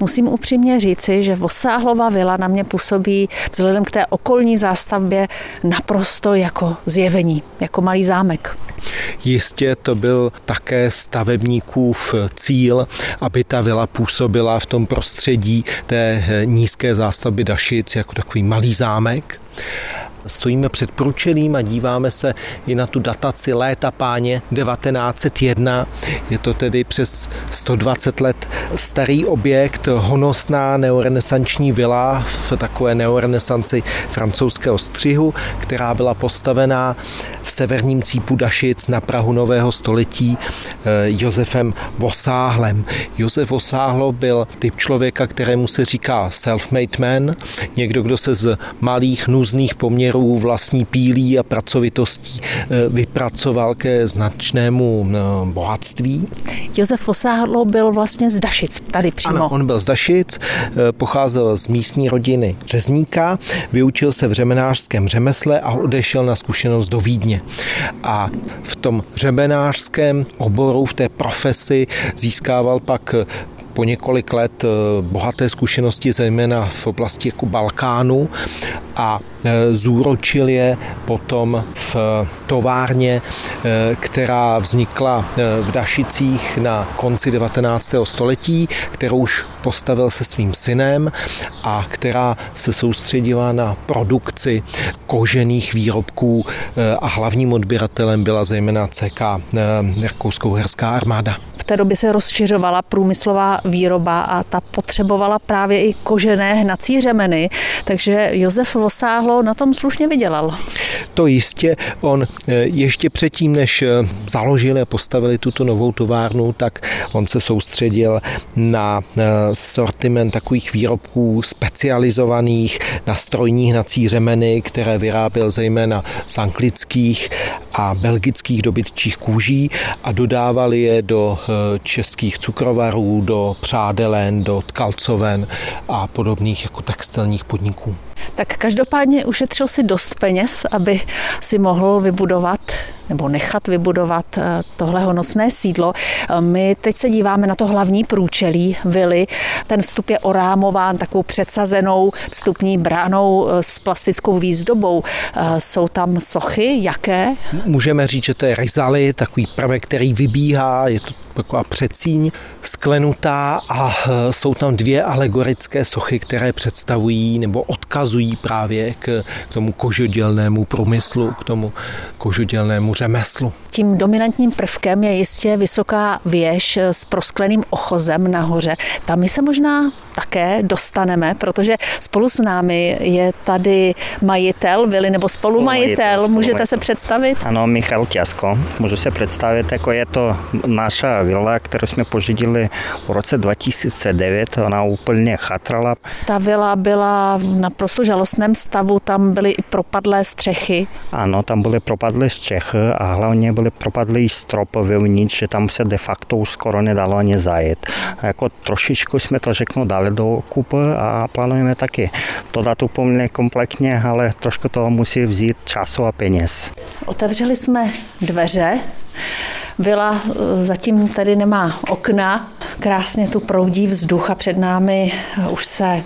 Musím upřímně říci, že Vosáhlova vila na mě působí vzhledem k té okolní zástavbě naprosto jako zjevení, jako malý zámek. Jistě to byl také stavebníkův cíl, aby ta vila působila v tom prostředí té nízké zástavby Dašic jako takový malý zámek. Stojíme před průčelím a díváme se i na tu dataci léta páně 1901. Je to tedy přes 120 let starý objekt, honosná neorenesanční vila v takové neorenesanci francouzského střihu, která byla postavená v severním cípu Dašic na Prahu nového století eh, Josefem Vosáhlem. Josef Vosáhlo byl typ člověka, kterému se říká self-made man, někdo, kdo se z malých nůzných poměrů kterou vlastní pílí a pracovitostí eh, vypracoval ke značnému eh, bohatství. Josef Fosáhlo byl vlastně z Dašic, tady přímo. Ano, on byl z Dašic, eh, pocházel z místní rodiny řezníka, vyučil se v řemenářském řemesle a odešel na zkušenost do Vídně. A v tom řemenářském oboru, v té profesi získával pak po několik let bohaté zkušenosti, zejména v oblasti jako Balkánu a zúročil je potom v továrně, eh, která vznikla v Dašicích na konci 19. století, kterou už postavil se svým synem a která se soustředila na produkci kožených výrobků a hlavním odběratelem byla zejména CK Rakouskou-Herská armáda té době se rozšiřovala průmyslová výroba a ta potřebovala právě i kožené hnací řemeny, takže Josef Vosáhlo na tom slušně vydělal. To jistě. On eh, ještě předtím, než eh, založili a postavili tuto novou továrnu, tak on se soustředil na eh, sortiment takových výrobků specializovaných na strojní hnací řemeny, které vyráběl zejména z anglických a belgických dobytčích kůží a dodávali je do českých cukrovarů, do přádelen, do tkalcoven a podobných jako textilních podniků. Tak každopádně ušetřil si dost peněz, aby si mohl vybudovat nebo nechat vybudovat eh, tohle honosné sídlo. Eh, my teď se díváme na to hlavní průčelí vily. Ten vstup je orámován takovou předsazenou vstupní bránou eh, s plastickou výzdobou. Jsou tam sochy, jaké? Můžeme říct, že to je rizaly, takový prvek, který vybíhá, je to taková předsíň sklenutá a jsou tam dvě alegorické sochy, které představují nebo odkazují právě k, k tomu kožodělnému průmyslu, k tomu kožodělnému řemeslu. Tím dominantním prvkem je jistě vysoká věž s proskleným ochozem nahoře. Tam my se možná také dostaneme, protože spolu s námi je tady majitel vily nebo spolumajitel. Můžete se představit? Ano, Michal Těsko. Můžu se představit, jako je to naša vila, kterou jsme požidili v roce 2009. Ona úplně chatrala. Ta vila byla v naprosto žalostném stavu, tam byly i propadlé střechy. Ano, tam byly propadlé střechy a hlavně byly propadlý strop vevnitř, že tam se de facto skoro nedalo ani zajet. A jako trošičku jsme to řeknu dali do kupy a plánujeme taky to dát úplně kompletně, ale trošku toho musí vzít času a peněz. Otevřeli jsme dveře, Vila eh, zatím tady nemá okna, krásně tu proudí vzduch a před námi eh, už se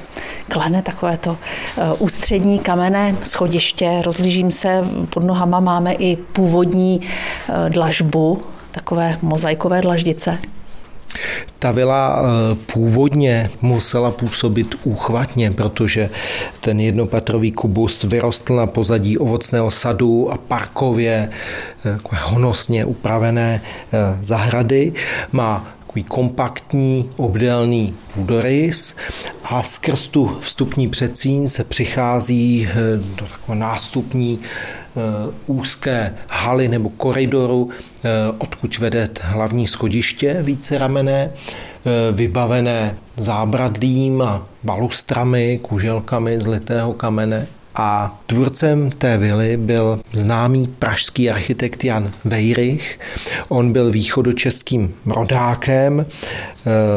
klene takové to eh, ústřední kamenné schodiště. Rozlížím se, pod nohama máme i původní dlažbu, takové mozaikové dlaždice. Ta vila eh, původně musela působit úchvatně, protože ten jednopatrový kubus vyrostl na pozadí ovocného sadu a parkově eh, honosně upravené eh, zahrady. Má takový kompaktní obdélný půdorys a skrz tu vstupní předsíň se přichází do takové nástupní Eh, úzké haly nebo koridoru, eh, odkud vede hlavní schodiště více ramené, eh, vybavené zábradlím a balustrami, kuželkami z litého kamene. A tvůrcem té vily byl známý pražský architekt Jan Vejrych. On byl východočeským rodákem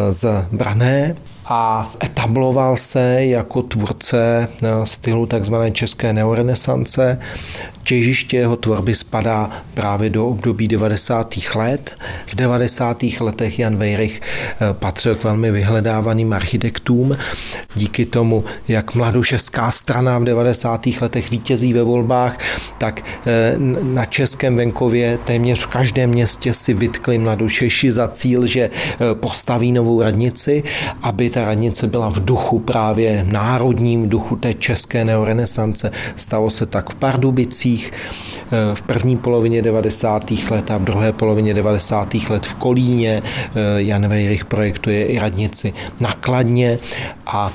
z Brané a Etabloval se jako tvůrce stylu tzv. české neorenesance. Těžiště jeho tvorby spadá právě do období 90. let. V 90. letech Jan Vejrych patřil k velmi vyhledávaným architektům. Díky tomu, jak mladošeská strana v 90. letech vítězí ve volbách, tak na českém venkově téměř v každém městě si vytkli mladošeši za cíl, že postaví novou radnici, aby ta radnice byla v duchu právě národním, duchu té české neorenesance. Stalo se tak v Pardubicích v první polovině 90. let a v druhé polovině 90. let v Kolíně. Jan Vejrych projektuje i radnici nakladně a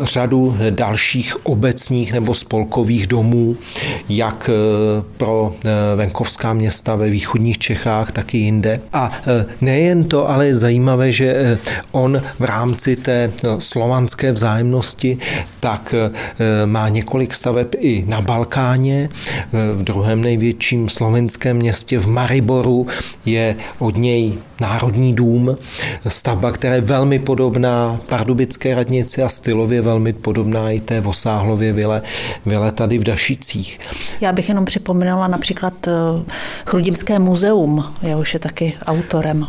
řadu dalších obecních nebo spolkových domů, jak pro venkovská města ve východních Čechách, tak i jinde. A nejen to, ale je zajímavé, že on v rámci té slovanské vzájemnosti, tak eh, má několik staveb i na Balkáně. V druhém největším slovenském městě v Mariboru je od něj Národní dům, stavba, která je velmi podobná pardubické radnici a stylově velmi podobná i té Vosáhlově vile, vile tady v Dašicích. Já bych jenom připomínala například eh, Chrudimské muzeum, jehož je taky autorem.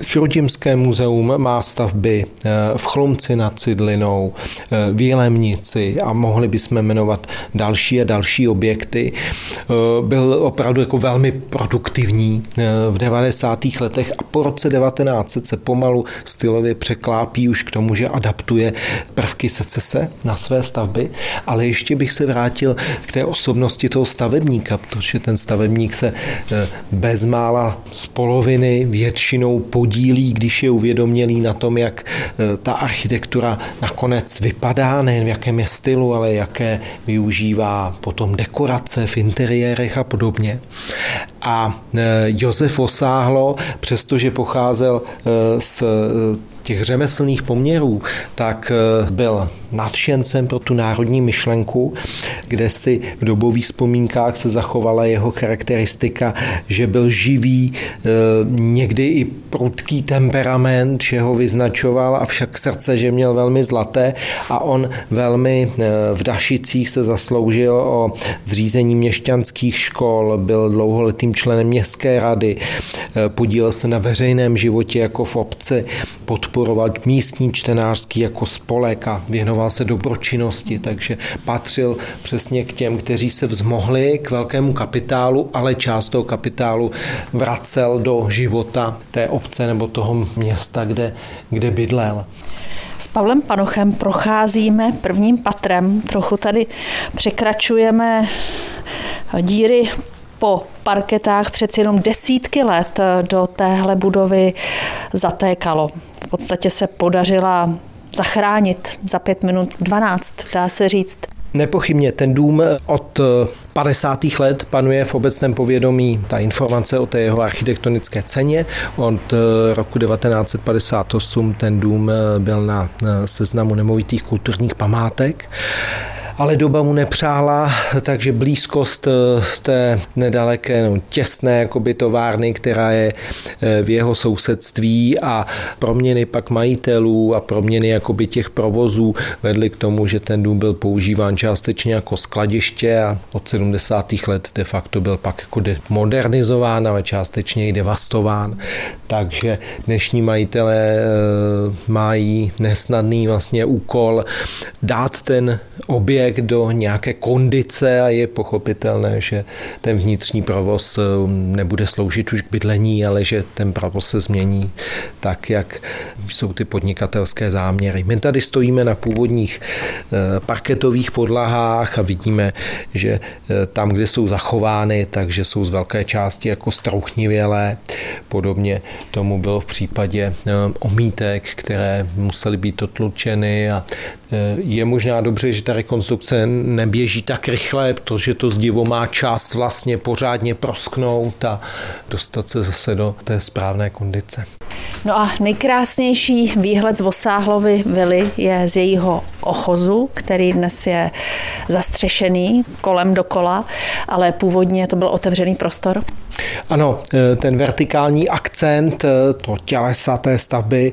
Chrudimské muzeum má stavby eh, v Chlumci nad Cidlinou, eh, v Jelemnici a mohli bychom jmenovat další a další objekty. Eh, byl opravdu jako velmi produktivní v 90. letech a po roce 1900 se pomalu stylově překlápí už k tomu, že adaptuje prvky secese na své stavby, ale ještě bych se vrátil k té osobnosti toho stavebníka, protože ten stavebník se bezmála z poloviny většinou podílí podílí, když je uvědomělý na tom, jak e, ta architektura nakonec vypadá, nejen v jakém je stylu, ale jaké využívá potom dekorace v interiérech a podobně. A e, Josef Osáhlo, přestože pocházel e, z těch řemeslných poměrů, tak byl nadšencem pro tu národní myšlenku, kde si v dobových vzpomínkách se zachovala jeho charakteristika, že byl živý, eh, někdy i prudký temperament, že ho vyznačoval, avšak srdce, že měl velmi zlaté a on velmi eh, v Dašicích se zasloužil o zřízení měšťanských škol, byl dlouholetým členem městské rady, eh, podílel se na veřejném životě jako v obci, podporoval místní čtenářský jako spolek a věnoval se dobročinnosti, takže patřil přesně k těm, kteří se vzmohli k velkému kapitálu, ale část toho kapitálu vracel do života té obce nebo toho města, kde, kde bydlel. S Pavlem Panochem procházíme prvním patrem, trochu tady překračujeme díry po parketách přeci jenom desítky let do téhle budovy zatékalo. Podstatě se podařila zachránit za pět minut 12, dá se říct. Nepochybně ten dům od 50. let panuje v obecném povědomí ta informace o té jeho architektonické ceně. Od eh, roku 1958 ten dům eh, byl na seznamu nemovitých kulturních památek ale doba mu nepřála, takže blízkost eh, té nedaleké, no, těsné jakoby továrny, která je eh, v jeho sousedství a proměny pak majitelů a proměny jakoby těch provozů vedly k tomu, že ten dům byl používán částečně jako skladiště a od 70. let de facto byl pak jako modernizován, ale částečně i devastován. Takže dnešní majitelé eh, mají nesnadný vlastně úkol dát ten objekt člověk do nějaké kondice a je pochopitelné, že ten vnitřní provoz eh, nebude sloužit už k bydlení, ale že ten provoz se změní tak, jak jsou ty podnikatelské záměry. My tady stojíme na původních eh, parketových podlahách a vidíme, že eh, tam, kde jsou zachovány, takže jsou z velké části jako strouchnivělé. Podobně tomu bylo v případě omítek, které musely být otlučeny a je možná dobře, že ta rekonstrukce neběží tak rychle, protože to zdivo má čas vlastně pořádně prosknout a dostat se zase do té správné kondice. No a nejkrásnější výhled z Vosáhlovy vily je z jejího ochozu, který dnes je zastřešený kolem dokola, ale původně to byl otevřený prostor. Ano, eh, ten vertikální akcent, eh, to tělesa té stavby,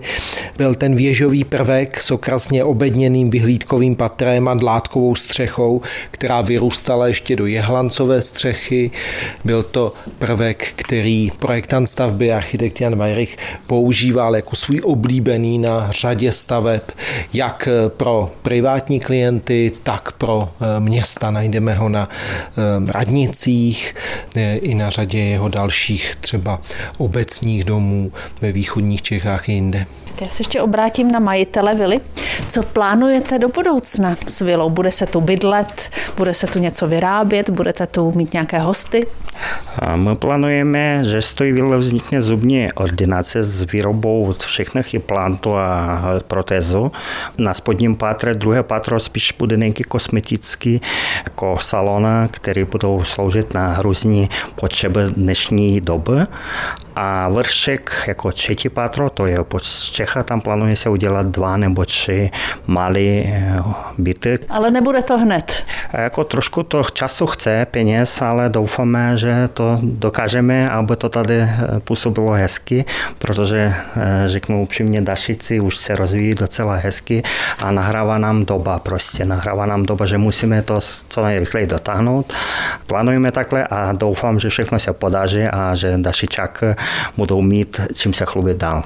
byl ten věžový prvek s okrasně obedněným vyhlídkovým patrem a dlátkovou střechou, která vyrůstala ještě do jehlancové střechy. Byl to prvek, který projektant stavby architekt Jan Weirich používal jako svůj oblíbený na řadě staveb, jak pro privátní klienty, tak pro eh, města. Najdeme ho na radnicích i na řadě jeho dalších třeba obecních domů ve východních Čechách i jinde. Já se ještě obrátím na majitele vily. Co plánujete do budoucna s vilou? Bude se tu bydlet? Bude se tu něco vyrábět? Budete tu mít nějaké hosty? A my plánujeme, že z té vily vznikne zubní ordinace s výrobou všechnych implantů a protézu. Na spodním pátře druhé patro spíš bude nějaký kosmetický jako salona, který budou sloužit na různé potřeby dnešní doby. A vršek jako třetí patro, to je z Čecha, tam plánuje se udělat dva nebo tři malé eh, byty. Ale nebude to hned. Jako trošku to času chce, peněz, ale doufáme, že to dokážeme, aby to tady eh, působilo hezky, protože eh, řeknu upřímně, Dašici už se rozvíjí docela hezky a nahrává nám doba prostě, nahrává nám doba, že musíme to co nejrychleji dotáhnout. Plánujeme takhle a doufám, že všechno se podaří a že Dašičák budou mít čím se chlubit dál.